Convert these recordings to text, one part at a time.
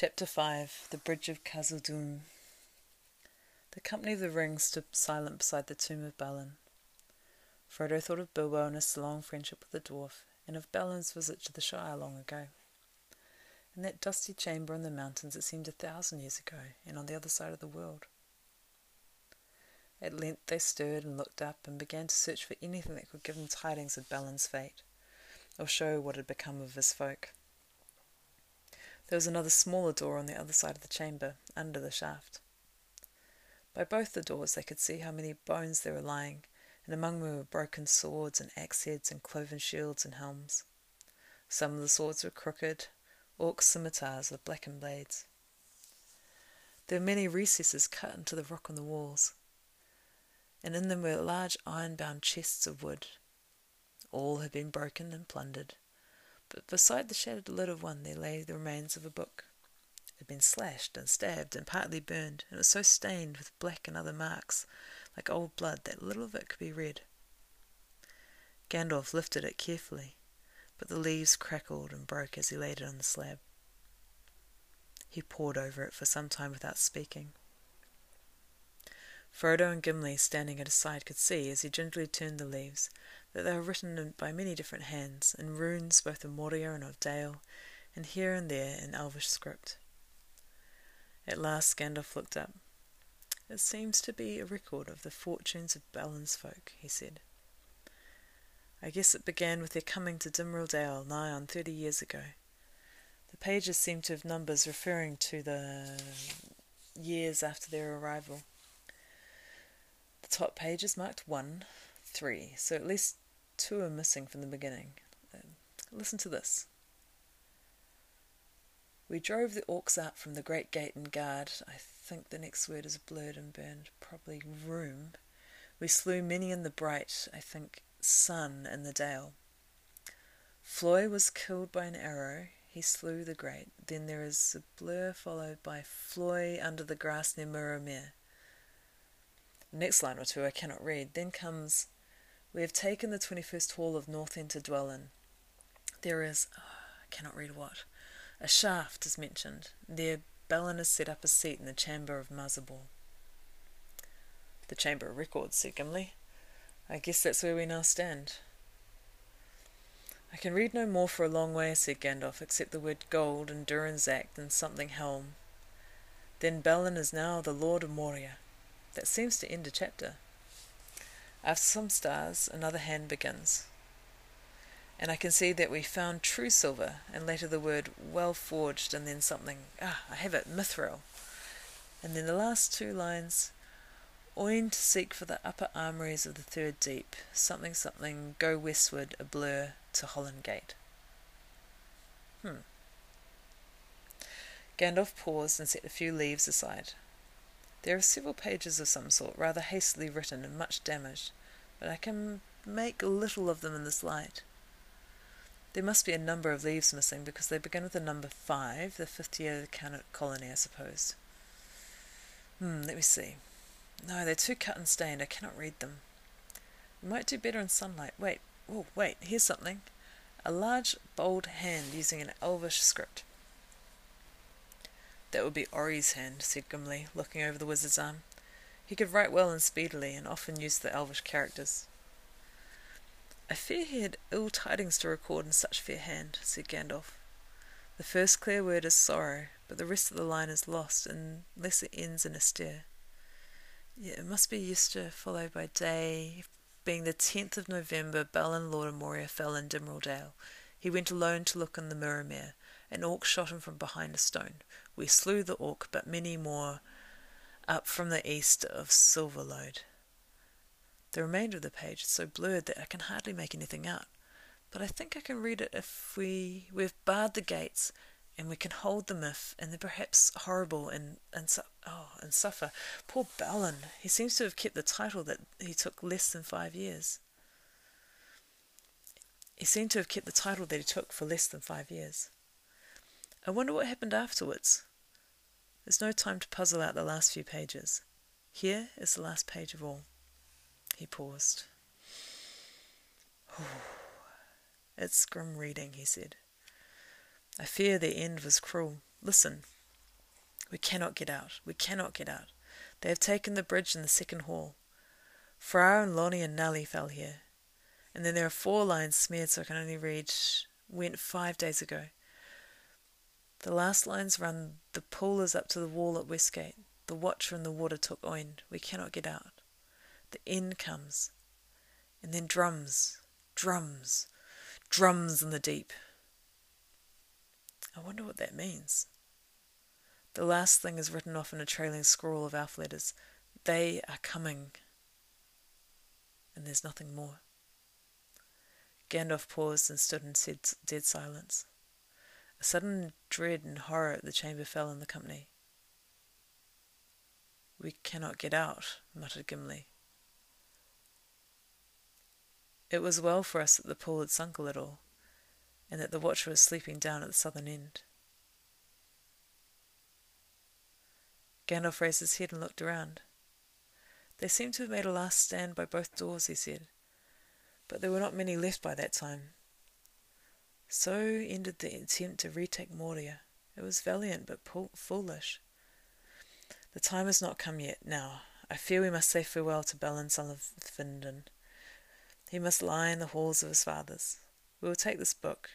Chapter 5 The Bridge of Khazad-dûm The company of the ring stood silent beside the tomb of Balin. Frodo thought of Bilbo and his long friendship with the dwarf, and of Balin's visit to the Shire long ago. In that dusty chamber in the mountains it seemed a thousand years ago, and on the other side of the world. At length they stirred and looked up and began to search for anything that could give them tidings of Balin's fate, or show what had become of his folk. There was another smaller door on the other side of the chamber, under the shaft. By both the doors they could see how many bones there were lying, and among them were broken swords and axe heads and cloven shields and helms. Some of the swords were crooked, orc scimitars with blackened blades. There were many recesses cut into the rock on the walls, and in them were large iron bound chests of wood. All had been broken and plundered, but beside the shattered lid of one there lay the remains of a book. It had been slashed and stabbed and partly burned, and it was so stained with black and other marks, like old blood, that little of it could be read. Gandalf lifted it carefully, but the leaves crackled and broke as he laid it on the slab. He pored over it for some time without speaking. Frodo and Gimli, standing at his side, could see, as he gingerly turned the leaves, that they were written by many different hands, in runes both of Moria and of Dale, and here and there in Elvish script. At last Gandalf looked up. It seems to be a record of the fortunes of Balin's folk, he said. I guess it began with their coming to Dimrill Dale nigh on thirty years ago. The pages seem to have numbers referring to the years after their arrival. The top page is marked 1, three, so at least two are missing from the beginning. Listen to this. We drove the orcs out from the great gate and guard. I think the next word is blurred and burned, probably room. We slew many in the bright, I think, sun in the dale. Flói was killed by an arrow. He slew the great. Then there is a blur followed by Flói under the grass near. The next line or two I cannot read. Then comes we have taken the 21st hall of North End to dwell in. There is, oh, I cannot read what, a shaft is mentioned. There Balin has set up a seat in the chamber of Mazarbul. The chamber of records, said Gimli. I guess that's where we now stand. I can read no more for a long way, said Gandalf, except the word gold and Durin's Act and something helm. Then Balin is now the Lord of Moria. That seems to end a chapter. After some stars, another hand begins. And I can see that we found true silver, and later the word well forged, and then something, ah, I have it, mithril. And then the last two lines, Oin to seek for the upper armories of the third deep, something something, go westward, a blur, to Hollin Gate. Hmm. Gandalf paused and set a few leaves aside. There are several pages of some sort, rather hastily written and much damaged, but I can make little of them in this light. There must be a number of leaves missing because they begin with the number five, the fifth year of the colony, I suppose. Hmm, let me see. No, they're too cut and stained. I cannot read them. We might do better in sunlight. Wait, oh, wait, here's something. A large, bold hand using an elvish script. That would be Ori's hand, said Gimli, looking over the wizard's arm. He could write well and speedily, and often used the elvish characters. I fear he had ill tidings to record in such fair hand, said Gandalf. The first clear word is sorrow, but the rest of the line is lost unless it ends in a stir. Yeah, it must be Easter, followed by day. Being the tenth of November, Balin Lord of Moria fell in Dimrill Dale. He went alone to look in the Mirrormere. An orc shot him from behind a stone. We slew the orc, but many more up from the east of Silverlode. The remainder of the page is so blurred that I can hardly make anything out, but I think I can read it if we we've barred the gates and we can hold them if and they're perhaps horrible and and su- oh and suffer. Poor Balin, he seems to have kept the title that he took less than five years. He seemed to have kept the title that he took for less than five years. I wonder what happened afterwards. There's no time to puzzle out the last few pages. Here is the last page of all. He paused. it's grim reading, he said. I fear the end was cruel. Listen. We cannot get out. We cannot get out. They have taken the bridge in the second hall. Frár and Lóni and Nellie fell here. And then there are four lines smeared so I can only read went five days ago. The last lines run The pool is up to the wall at Westgate. The watcher in the water took Oin. We cannot get out. The end comes. And then drums, drums, drums in the deep. I wonder what that means. The last thing is written off in a trailing scrawl of alpha letters. They are coming. And there's nothing more. Gandalf paused and stood in dead silence. A sudden dread and horror at the chamber fell on the company. We cannot get out, muttered Gimli. It was well for us that the pool had sunk a little, and that the watcher was sleeping down at the southern end. Gandalf raised his head and looked around. They seemed to have made a last stand by both doors, he said, but there were not many left by that time. So ended the attempt to retake Moria. It was valiant but foolish. The time has not come yet. Now, I fear we must say farewell to Balin, son of Fundin. He must lie in the halls of his fathers. We will take this book,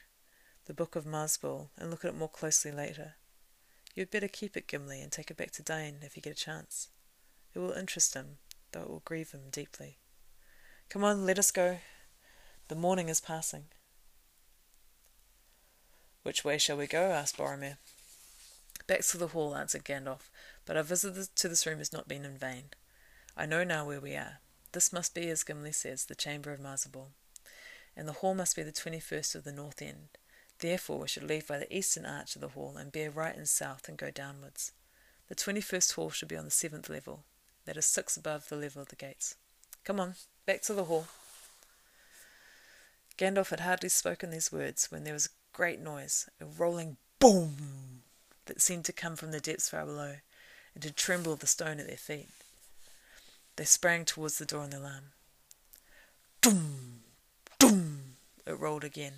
the Book of Mazarbul, and look at it more closely later. You had better keep it, Gimli, and take it back to Dáin if you get a chance. It will interest him, though it will grieve him deeply. Come on, let us go. The morning is passing. Which way shall we go? asked Boromir. Back to the hall, answered Gandalf, but our visit to this room has not been in vain. I know now where we are. This must be, as Gimli says, the chamber of Mazarbul, and the hall must be the twenty-first of the north end. Therefore we should leave by the eastern arch of the hall and bear right and south and go downwards. The twenty-first hall should be on the seventh level, that is six above the level of the gates. Come on, back to the hall. Gandalf had hardly spoken these words when there was great noise, a rolling boom that seemed to come from the depths far below, and to tremble the stone at their feet. They sprang towards the door in the alarm. Doom! Doom! It rolled again,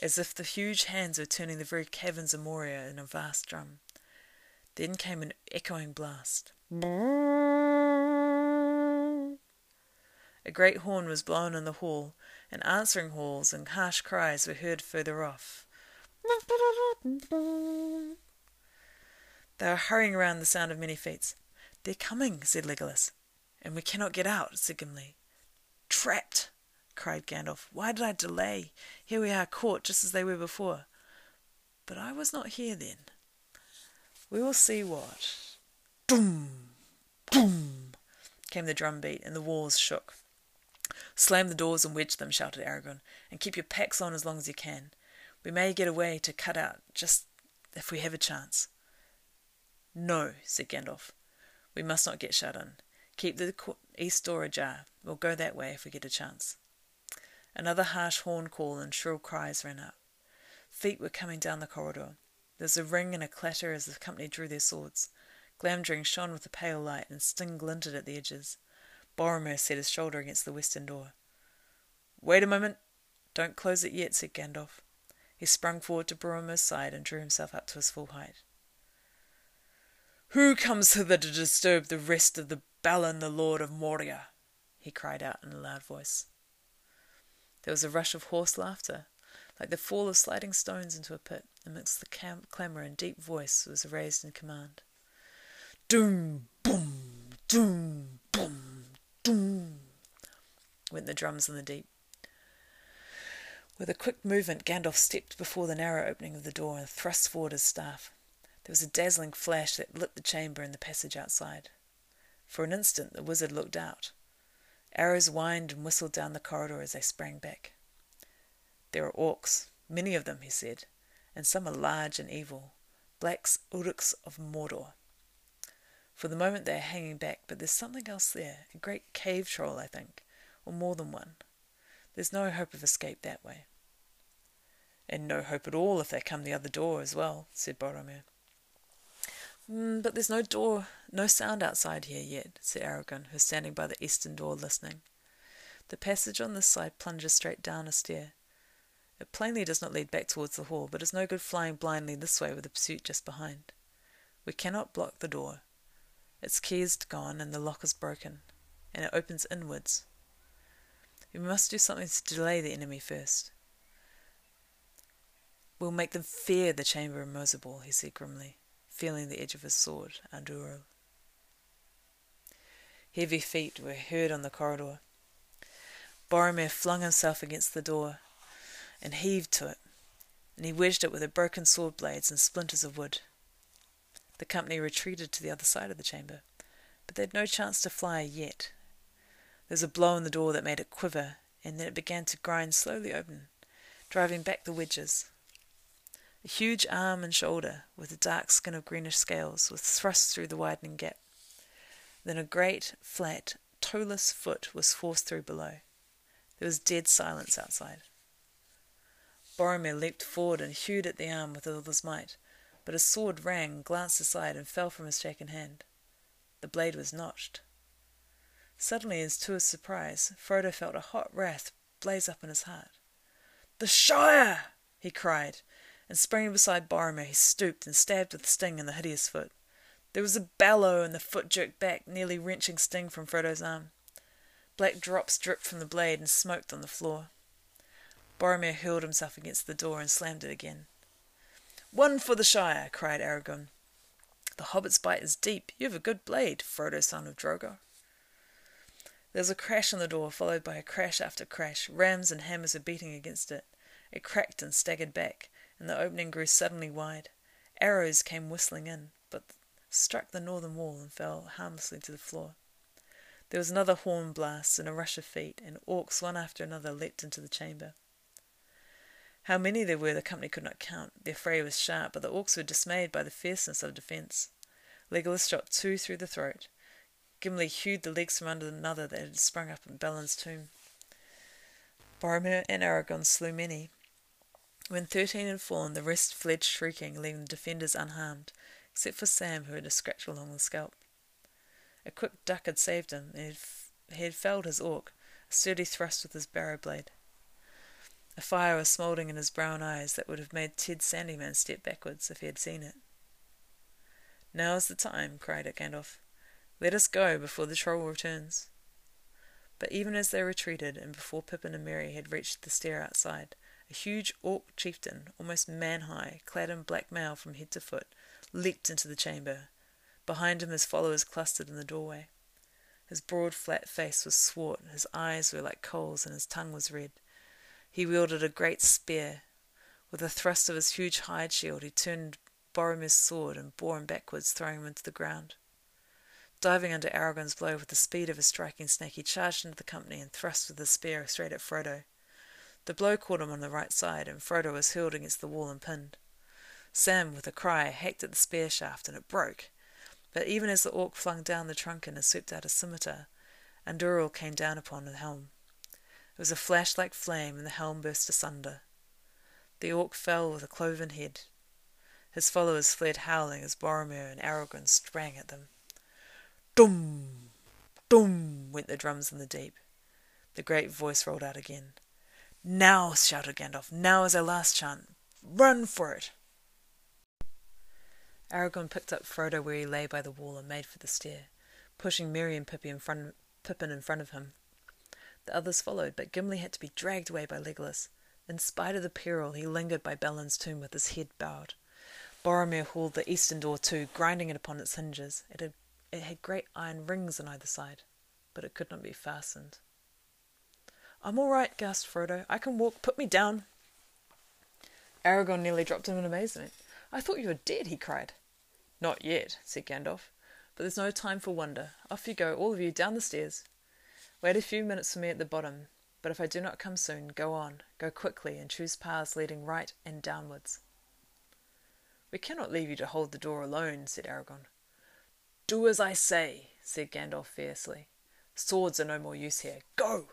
as if the huge hands were turning the very caverns of Moria in a vast drum. Then came an echoing blast. A great horn was blown in the hall, and answering halls and harsh cries were heard further off. They were hurrying around the sound of many feet. They're coming, said Legolas. And we cannot get out, said Gimli. Trapped, cried Gandalf. Why did I delay? Here we are caught just as they were before. But I was not here then. We will see what. Boom! Boom! came the drum beat, and the walls shook. Slam the doors and wedge them, shouted Aragorn, and keep your packs on as long as you can. We may get away to cut out, just if we have a chance. No, said Gandalf. We must not get shut in. Keep the east door ajar. We'll go that way if we get a chance. Another harsh horn call and shrill cries ran up. Feet were coming down the corridor. There was a ring and a clatter as the company drew their swords. Glamdring shone with a pale light, and Sting glinted at the edges. Boromir set his shoulder against the western door. Wait a moment. Don't close it yet, said Gandalf. He sprung forward to Boromir's side and drew himself up to his full height. Who comes hither to disturb the rest of the Balin the Lord of Moria, he cried out in a loud voice. There was a rush of hoarse laughter, like the fall of sliding stones into a pit. Amidst the cam- clamour, and deep voice was raised in command. Doom, boom, doom, boom, doom, went the drums in the deep. With a quick movement, Gandalf stepped before the narrow opening of the door and thrust forward his staff. There was a dazzling flash that lit the chamber and the passage outside. For an instant the wizard looked out. Arrows whined and whistled down the corridor as they sprang back. There are orcs, many of them, he said, and some are large and evil, blacks uruks of Mordor. For the moment they are hanging back, but there's something else there, a great cave troll, I think, or more than one. There's no hope of escape that way. And no hope at all if they come the other door as well, said Boromir. Mm, but there's no door, no sound outside here yet, said Aragorn, who was standing by the eastern door listening. The passage on this side plunges straight down a stair. It plainly does not lead back towards the hall, but it's no good flying blindly this way with the pursuit just behind. We cannot block the door. Its key is gone and the lock is broken, and it opens inwards. We must do something to delay the enemy first. We'll make them fear the chamber of he said grimly, feeling the edge of his sword, Anduril. Heavy feet were heard on the corridor. Boromir flung himself against the door and heaved to it, and he wedged it with the broken sword blades and splinters of wood. The company retreated to the other side of the chamber, but they had no chance to fly yet. There was a blow on the door that made it quiver, and then it began to grind slowly open, driving back the wedges. A huge arm and shoulder, with a dark skin of greenish scales, was thrust through the widening gap. Then a great, flat, toeless foot was forced through below. There was dead silence outside. Boromir leaped forward and hewed at the arm with all his might, but his sword rang, glanced aside, and fell from his shaken hand. The blade was notched. Suddenly, as to his surprise, Frodo felt a hot wrath blaze up in his heart. The Shire! he cried, and springing beside Boromir, he stooped and stabbed with Sting in the hideous foot. There was a bellow, and the foot jerked back, nearly wrenching Sting from Frodo's arm. Black drops dripped from the blade and smoked on the floor. Boromir hurled himself against the door and slammed it again. One for the Shire! cried Aragorn. The hobbit's bite is deep. You have a good blade, Frodo, son of Drogo. There was a crash on the door, followed by a crash after crash. Rams and hammers were beating against it. It cracked and staggered back, and the opening grew suddenly wide. Arrows came whistling in, but struck the northern wall and fell harmlessly to the floor. There was another horn blast and a rush of feet, and orcs one after another leapt into the chamber. How many there were the company could not count. The fray was sharp, but the orcs were dismayed by the fierceness of defence. Legolas shot two through the throat. Gimli hewed the legs from under another that had sprung up in Balin's tomb. Boromir and Aragorn slew many. When thirteen had fallen, the rest fled shrieking, leaving the defenders unharmed, except for Sam, who had a scratch along the scalp. A quick duck had saved him, and he had felled his orc, a sturdy thrust with his barrow blade. A fire was smouldering in his brown eyes that would have made Ted Sandyman step backwards if he had seen it. Now is the time, cried Gandalf. Let us go before the troll returns. But even as they retreated, and before Pippin and Merry had reached the stair outside, a huge orc chieftain, almost man high, clad in black mail from head to foot, leaped into the chamber. Behind him his followers clustered in the doorway. His broad, flat face was swart, his eyes were like coals, and his tongue was red. He wielded a great spear. With a thrust of his huge hide shield, he turned Boromir's sword and bore him backwards, throwing him into the ground. Diving under Aragorn's blow with the speed of a striking snake, he charged into the company and thrust with his spear straight at Frodo. The blow caught him on the right side, and Frodo was hurled against the wall and pinned. Sam, with a cry, hacked at the spear shaft, and it broke. But even as the orc flung down the truncheon and swept out a scimitar, Anduril came down upon the helm. It was a flash like flame, and the helm burst asunder. The orc fell with a cloven head. His followers fled howling as Boromir and Aragorn sprang at them. Dum! Dum! went the drums in the deep. The great voice rolled out again. Now, shouted Gandalf, now is our last chance. Run for it! Aragorn picked up Frodo where he lay by the wall and made for the stair, pushing Merry and Pippi in front, Pippin in front of him. The others followed, but Gimli had to be dragged away by Legolas. In spite of the peril, he lingered by Balin's tomb with his head bowed. Boromir hauled the eastern door to, grinding it upon its hinges. It had, it had great iron rings on either side, but it could not be fastened. I'm all right, gasped Frodo. I can walk. Put me down. Aragorn nearly dropped him in amazement. I thought you were dead, he cried. Not yet, said Gandalf, but there's no time for wonder. Off you go, all of you, down the stairs. Wait a few minutes for me at the bottom, but if I do not come soon, go on, go quickly, and choose paths leading right and downwards. We cannot leave you to hold the door alone, said Aragorn. Do as I say, said Gandalf fiercely. Swords are no more use here. Go!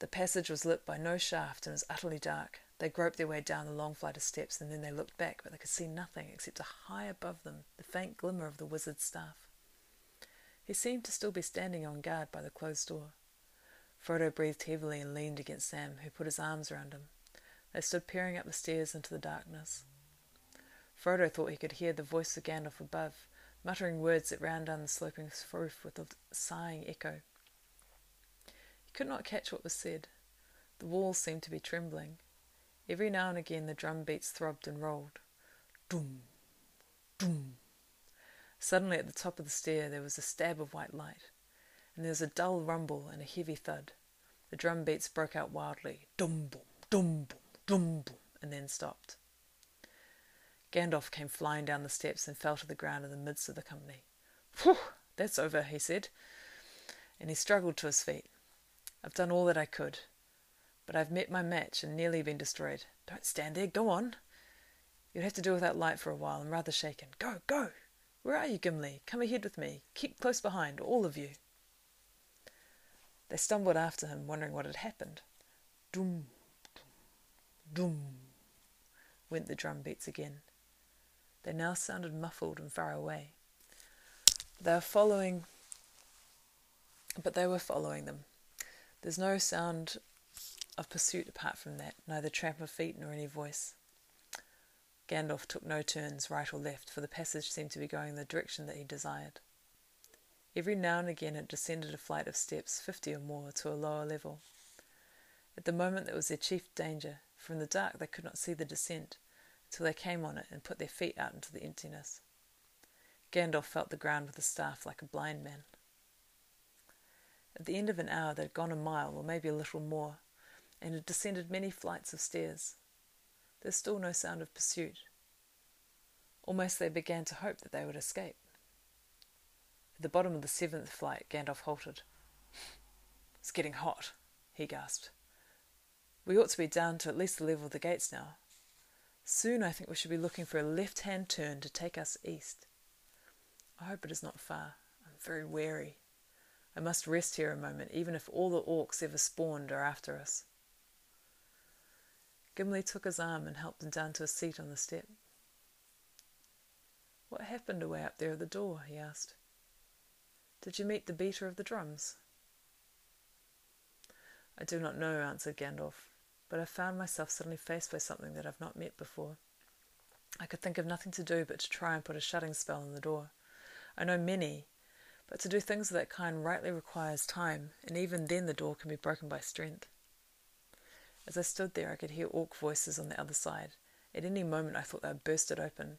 The passage was lit by no shaft and was utterly dark. They groped their way down the long flight of steps, and then they looked back, but they could see nothing except high above them the faint glimmer of the wizard's staff. He seemed to still be standing on guard by the closed door. Frodo breathed heavily and leaned against Sam, who put his arms round him. They stood peering up the stairs into the darkness. Frodo thought he could hear the voice of Gandalf above, muttering words that ran down the sloping roof with a sighing echo. He could not catch what was said. The walls seemed to be trembling. Every now and again the drum beats throbbed and rolled. Doom, doom. Suddenly at the top of the stair there was a stab of white light, and there was a dull rumble and a heavy thud. The drum beats broke out wildly. Dum boom, dum boom, dum boom, and then stopped. Gandalf came flying down the steps and fell to the ground in the midst of the company. Phew, that's over, he said, and he struggled to his feet. I've done all that I could, but I've met my match and nearly been destroyed. Don't stand there, go on. You'll have to do without light for a while. I'm rather shaken. Go, go. Where are you, Gimli? Come ahead with me. Keep close behind, all of you. They stumbled after him, wondering what had happened. Doom, doom, went the drum beats again. They now sounded muffled and far away. They were following, but they were following them. There's no sound of pursuit apart from that, neither tramp of feet nor any voice. Gandalf took no turns right or left, for the passage seemed to be going the direction that he desired. Every now and again it descended a flight of steps, fifty or more, to a lower level. At the moment that was their chief danger, for in the dark they could not see the descent, till they came on it and put their feet out into the emptiness. Gandalf felt the ground with the staff like a blind man. At the end of an hour they had gone a mile, or maybe a little more, and had descended many flights of stairs. There was still no sound of pursuit. Almost they began to hope that they would escape. At the bottom of the seventh flight, Gandalf halted. It's getting hot, he gasped. We ought to be down to at least the level of the gates now. Soon I think we should be looking for a left hand turn to take us east. I hope it is not far. I'm very weary. I must rest here a moment, even if all the orcs ever spawned are after us. Gimli took his arm and helped him down to a seat on the step. What happened away up there at the door? he asked. Did you meet the beater of the drums? I do not know, answered Gandalf but I found myself suddenly faced by something that I've not met before. I could think of nothing to do but to try and put a shutting spell on the door. I know many, but to do things of that kind rightly requires time, and even then the door can be broken by strength. As I stood there, I could hear orc voices on the other side. At any moment, I thought they would burst it open.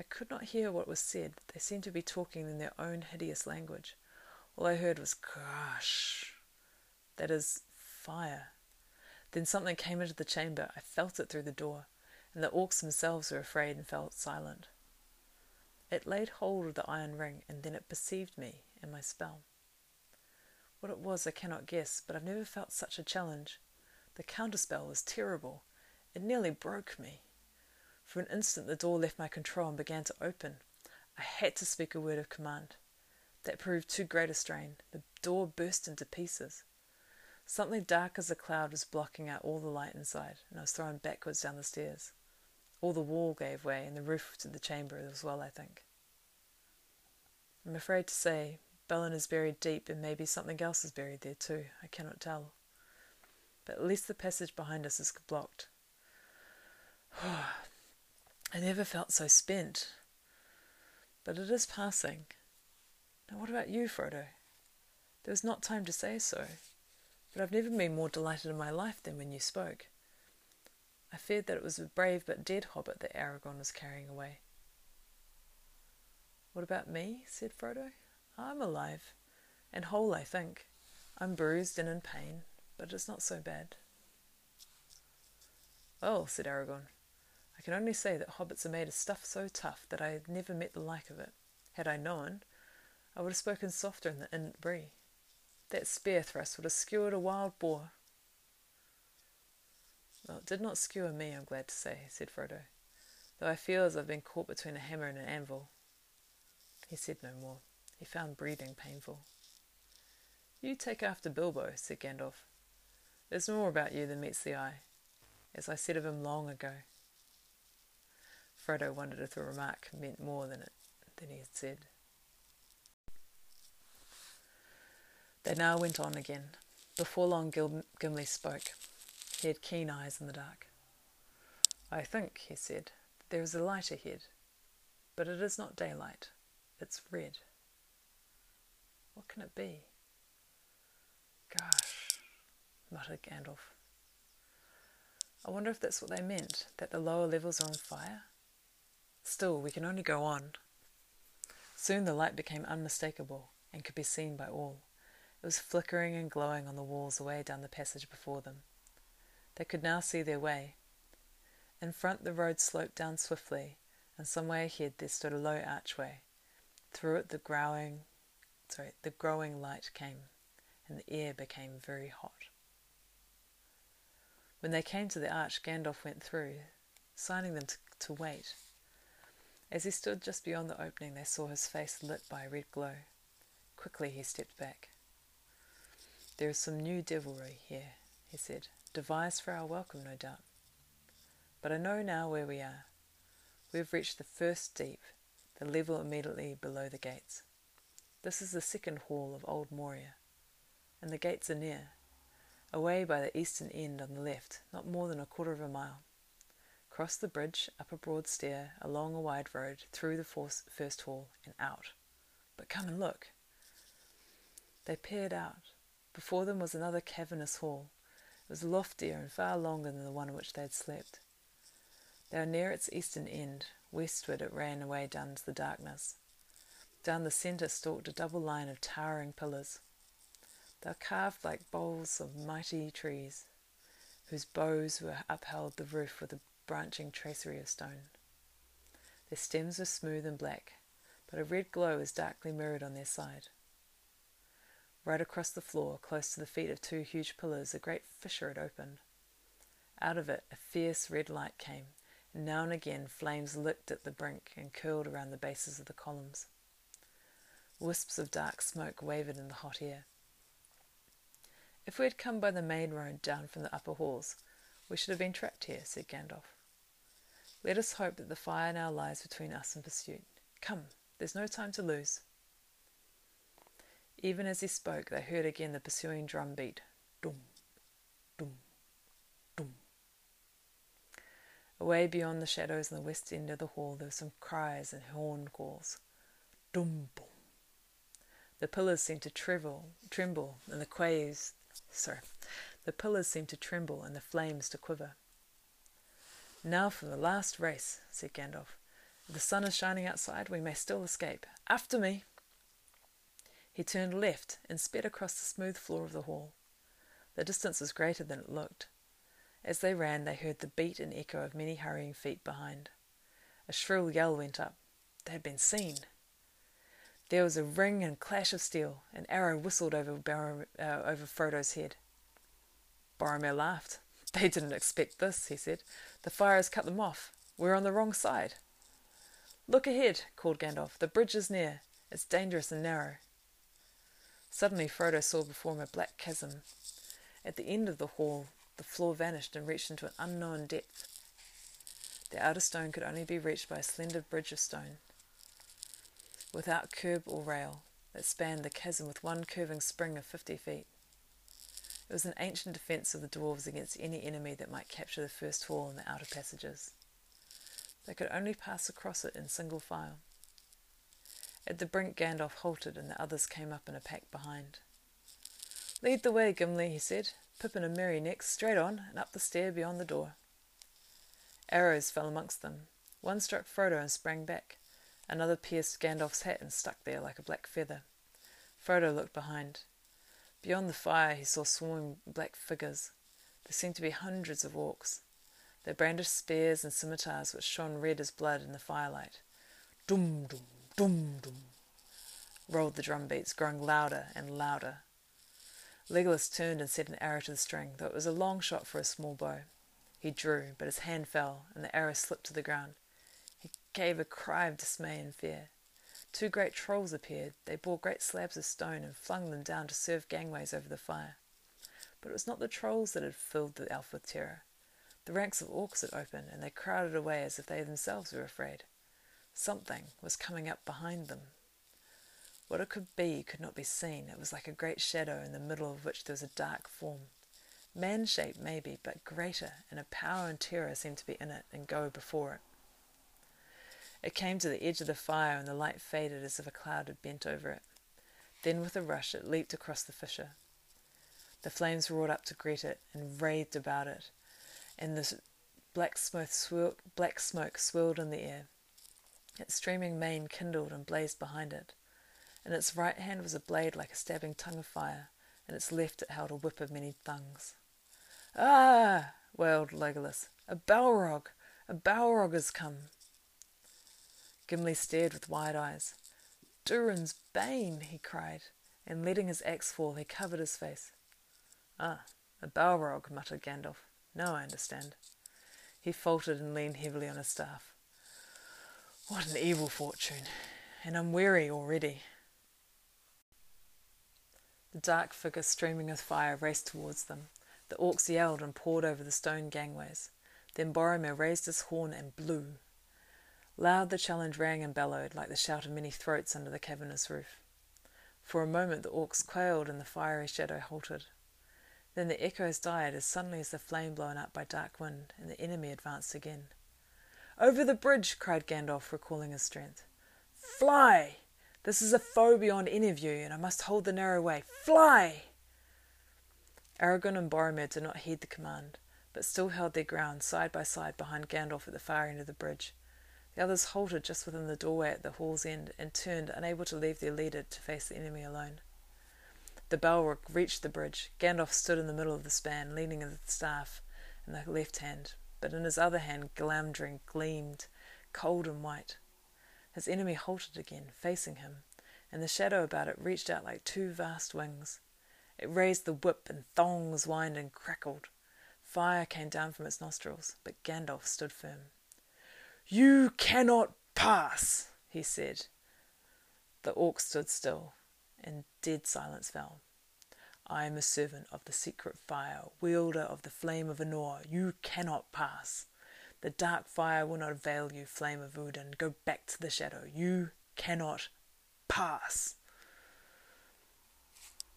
I could not hear what was said. They seemed to be talking in their own hideous language. All I heard was "ghâsh," that is, fire. Then something came into the chamber. I felt it through the door, and the orcs themselves were afraid and fell silent. It laid hold of the iron ring, and then it perceived me and my spell. What it was I cannot guess, but I've never felt such a challenge. The counterspell was terrible. It nearly broke me. For an instant the door left my control and began to open. I had to speak a word of command. That proved too great a strain. The door burst into pieces. Something dark as a cloud was blocking out all the light inside, and I was thrown backwards down the stairs. All the wall gave way, and the roof to the chamber as well, I think. I'm afraid to say, Balin is buried deep, and maybe something else is buried there too. I cannot tell. But at least the passage behind us is blocked. I never felt so spent. But it is passing. Now, what about you, Frodo? There was not time to say so but I've never been more delighted in my life than when you spoke. I feared that it was a brave but dead hobbit that Aragorn was carrying away. What about me? said Frodo. I'm alive, and whole, I think. I'm bruised and in pain, but it's not so bad. Well, said Aragorn, I can only say that hobbits are made of stuff so tough that I had never met the like of it. Had I known, I would have spoken softer in the Inn at Bree. That spear thrust would have skewered a wild boar. Well, it did not skewer me, I'm glad to say, said Frodo, though I feel as I've been caught between a hammer and an anvil. He said no more. He found breathing painful. You take after Bilbo, said Gandalf. There's more about you than meets the eye, as I said of him long ago. Frodo wondered if the remark meant more than it than he had said. They now went on again. Before long, Gil- Gimli spoke. He had keen eyes in the dark. I think, he said, There is a light ahead, but it is not daylight, it's red. What can it be? Ghâsh, muttered Gandalf. I wonder if that's what they meant, that the lower levels are on fire? Still, we can only go on. Soon the light became unmistakable and could be seen by all. It was flickering and glowing on the walls away down the passage before them. They could now see their way. In front the road sloped down swiftly, and some way ahead there stood a low archway. Through it the growing sorry, the growing light came, and the air became very hot. When they came to the arch, Gandalf went through, signing them to, to wait. As he stood just beyond the opening, they saw his face lit by a red glow. Quickly he stepped back. There is some new devilry here, he said, devised for our welcome, no doubt. But I know now where we are. We have reached the first deep, the level immediately below the gates. This is the second hall of Old Moria, and the gates are near, away by the eastern end on the left, not more than a quarter of a mile. Cross the bridge, up a broad stair, along a wide road, through the first hall, and out. But come and look. They peered out. Before them was another cavernous hall. It was loftier and far longer than the one in which they had slept. They were near its eastern end. Westward it ran away down into the darkness. Down the centre stalked a double line of towering pillars. They were carved like boles of mighty trees, whose boughs were upheld the roof with a branching tracery of stone. Their stems were smooth and black, but a red glow was darkly mirrored on their side. Right across the floor, close to the feet of two huge pillars, a great fissure had opened. Out of it a fierce red light came, and now and again flames licked at the brink and curled around the bases of the columns. Wisps of dark smoke wavered in the hot air. If we had come by the main road down from the upper halls, we should have been trapped here, said Gandalf. Let us hope that the fire now lies between us and pursuit. Come, there's no time to lose. Even as he spoke, they heard again the pursuing drum beat. Dum, dum, dum. Away beyond the shadows in the west end of the hall, there were some cries and horn calls. Dum, boom. The pillars seemed to tremble, tremble, and the quays, sorry, the pillars seemed to tremble and the flames to quiver. Now for the last race, said Gandalf. If the sun is shining outside, we may still escape. After me! He turned left and sped across the smooth floor of the hall. The distance was greater than it looked. As they ran, they heard the beat and echo of many hurrying feet behind. A shrill yell went up. They had been seen. There was a ring and clash of steel. An arrow whistled over, Bar- uh, over Frodo's head. Boromir laughed. They didn't expect this, he said. The fire has cut them off. We're on the wrong side. Look ahead, called Gandalf. The bridge is near. It's dangerous and narrow. Suddenly Frodo saw before him a black chasm. At the end of the hall, the floor vanished and reached into an unknown depth. The outer stone could only be reached by a slender bridge of stone, without curb or rail, that spanned the chasm with one curving spring of fifty feet. It was an ancient defence of the dwarves against any enemy that might capture the first hall and the outer passages. They could only pass across it in single file. At the brink, Gandalf halted, and the others came up in a pack behind. Lead the way, Gimli, he said. Pippin and Merry next, straight on, and up the stair beyond the door. Arrows fell amongst them. One struck Frodo and sprang back. Another pierced Gandalf's hat and stuck there like a black feather. Frodo looked behind. Beyond the fire he saw swarming black figures. There seemed to be hundreds of orcs. They brandished spears and scimitars which shone red as blood in the firelight. Dum dum Dum dum rolled the drum beats, growing louder and louder. Legolas turned and set an arrow to the string, though it was a long shot for a small bow. He drew, but his hand fell, and the arrow slipped to the ground. He gave a cry of dismay and fear. Two great trolls appeared. They bore great slabs of stone and flung them down to serve gangways over the fire. But it was not the trolls that had filled the elf with terror. The ranks of orcs had opened, and they crowded away as if they themselves were afraid. Something was coming up behind them. What it could be could not be seen. It was like a great shadow in the middle of which there was a dark form. Man shaped, maybe, but greater, and a power and terror seemed to be in it and go before it. It came to the edge of the fire, and the light faded as if a cloud had bent over it. Then, with a rush, it leaped across the fissure. The flames roared up to greet it and writhed about it, and the black smoke, swirled, black smoke swirled in the air. Its streaming mane kindled and blazed behind it. In its right hand was a blade like a stabbing tongue of fire, in its left it held a whip of many thongs. Ah! wailed Legolas. A Balrog! A Balrog has come! Gimli stared with wide eyes. Durin's bane, he cried, and letting his axe fall, he covered his face. Ah, a Balrog, muttered Gandalf. Now I understand. He faltered and leaned heavily on his staff. What an evil fortune, and I'm weary already. The dark figure streaming with fire raced towards them. The orcs yelled and poured over the stone gangways. Then Boromir raised his horn and blew. Loud the challenge rang and bellowed, like the shout of many throats under the cavernous roof. For a moment the orcs quailed and the fiery shadow halted. Then the echoes died as suddenly as the flame blown up by dark wind, and the enemy advanced again. Over the bridge! cried Gandalf, recalling his strength. Fly! This is a foe beyond any of you, and I must hold the narrow way. Fly! Aragorn and Boromir did not heed the command, but still held their ground side by side behind Gandalf at the far end of the bridge, the others halted just within the doorway at the hall's end and turned, unable to leave their leader to face the enemy alone. The Balrog reached the bridge. Gandalf stood in the middle of the span, leaning on the staff in the left hand, but in his other hand Glamdring gleamed, cold and white. His enemy halted again, facing him, and the shadow about it reached out like two vast wings. It raised the whip, and thongs whined and crackled. Fire came down from its nostrils, but Gandalf stood firm. You cannot pass, he said. The orc stood still, and dead silence fell. I am a servant of the secret fire, wielder of the flame of Anor. You cannot pass. The dark fire will not avail you, flame of Udûn. Go back to the shadow. You cannot pass.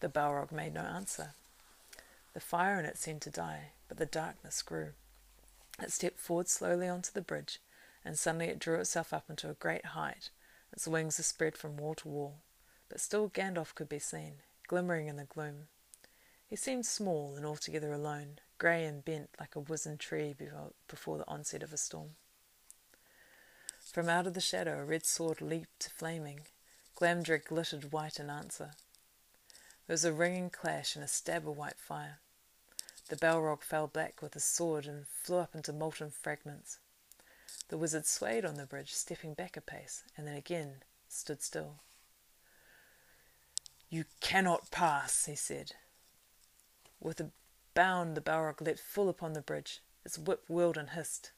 The Balrog made no answer. The fire in it seemed to die, but the darkness grew. It stepped forward slowly onto the bridge and suddenly it drew itself up into a great height. Its wings were spread from wall to wall, but still Gandalf could be seen, glimmering in the gloom. He seemed small and altogether alone, grey and bent like a wizened tree before the onset of a storm. From out of the shadow a red sword leaped flaming. Glamdring glittered white in answer. There was a ringing clash and a stab of white fire. The Balrog fell back with his sword and flew up into molten fragments. The wizard swayed on the bridge, stepping back a pace, and then again stood still. You cannot pass, he said. With a bound, the Balrog leapt full upon the bridge. Its whip whirled and hissed.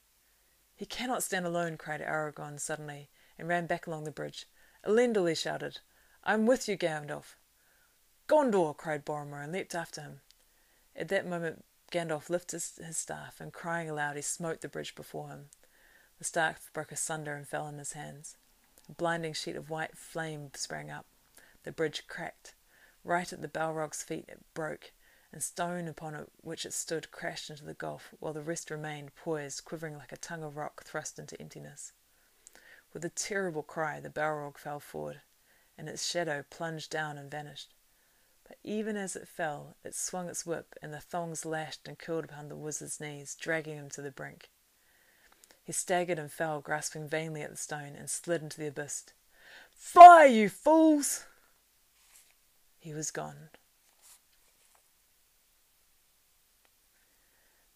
He cannot stand alone, cried Aragorn suddenly, and ran back along the bridge. Elendil, he shouted, I am with you, Gandalf. Gondor, cried Boromir, and leapt after him. At that moment Gandalf lifted his staff, and crying aloud, he smote the bridge before him. The staff broke asunder and fell in his hands. A blinding sheet of white flame sprang up. The bridge cracked. Right at the Balrog's feet it broke, and stone upon it which it stood crashed into the gulf, while the rest remained poised, quivering like a tongue of rock thrust into emptiness. With a terrible cry, the Balrog fell forward, and its shadow plunged down and vanished. But even as it fell, it swung its whip, and the thongs lashed and curled upon the wizard's knees, dragging him to the brink. He staggered and fell, grasping vainly at the stone, and slid into the abyss. Fly, you fools! He was gone.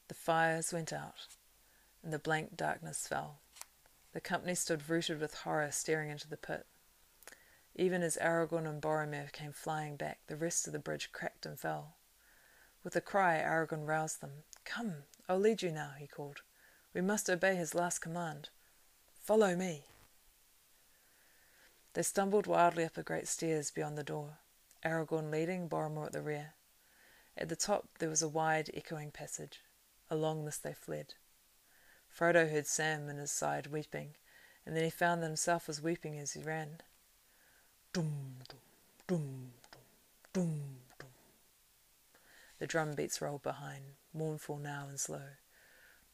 The fires went out, and the blank darkness fell. The company stood rooted with horror, staring into the pit. Even as Aragorn and Boromir came flying back, the rest of the bridge cracked and fell. With a cry, Aragorn roused them. Come, I'll lead you now, he called. We must obey his last command. Follow me. They stumbled wildly up the great stairs beyond the door, Aragorn leading, Boromir at the rear. At the top there was a wide, echoing passage. Along this they fled. Frodo heard Sam in his side weeping, and then he found that himself was weeping as he ran. Dum, dum, dum, dum, dum, dum. The drum beats rolled behind, mournful now and slow.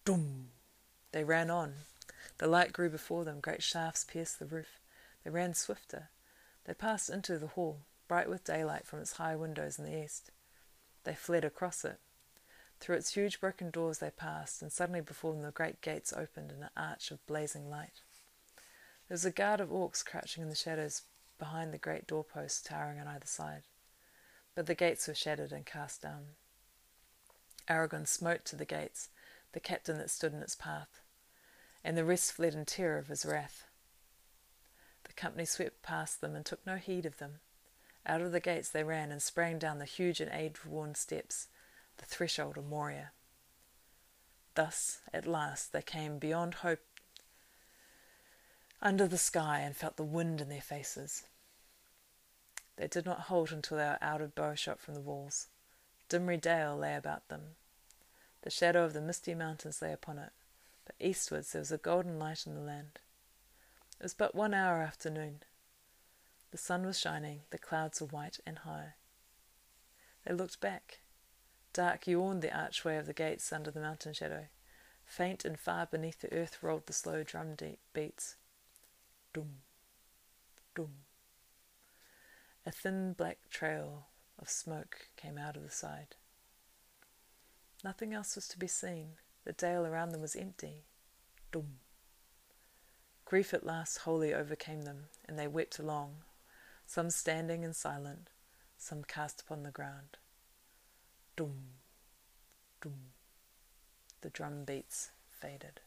Dum, they ran on, The light grew before them, great shafts pierced the roof. They ran swifter. They passed into the hall, bright with daylight from its high windows in the east. They fled across it. Through its huge broken doors they passed, and suddenly before them the great gates opened in an arch of blazing light. There was a guard of orcs crouching in the shadows behind the great doorposts towering on either side. But the gates were shattered and cast down. Aragorn smote to the gates, the captain that stood in its path, and the rest fled in terror of his wrath. The company swept past them and took no heed of them. Out of the gates they ran and sprang down the huge and age-worn steps, the threshold of Moria. Thus, at last, they came beyond hope under the sky and felt the wind in their faces. They did not halt until they were out of bowshot from the walls. Dimrill Dale lay about them. The shadow of the misty mountains lay upon it, but eastwards there was a golden light in the land. It was but one hour after noon. The sun was shining, the clouds were white and high. They looked back. Dark yawned the archway of the gates under the mountain shadow. Faint and far beneath the earth rolled the slow drum deep beats. Dum, dum. A thin black trail of smoke came out of the side. Nothing else was to be seen. The dale around them was empty. Dum. Grief at last wholly overcame them, and they wept along, some standing and silent, some cast upon the ground. Dum, dum. The drum beats faded.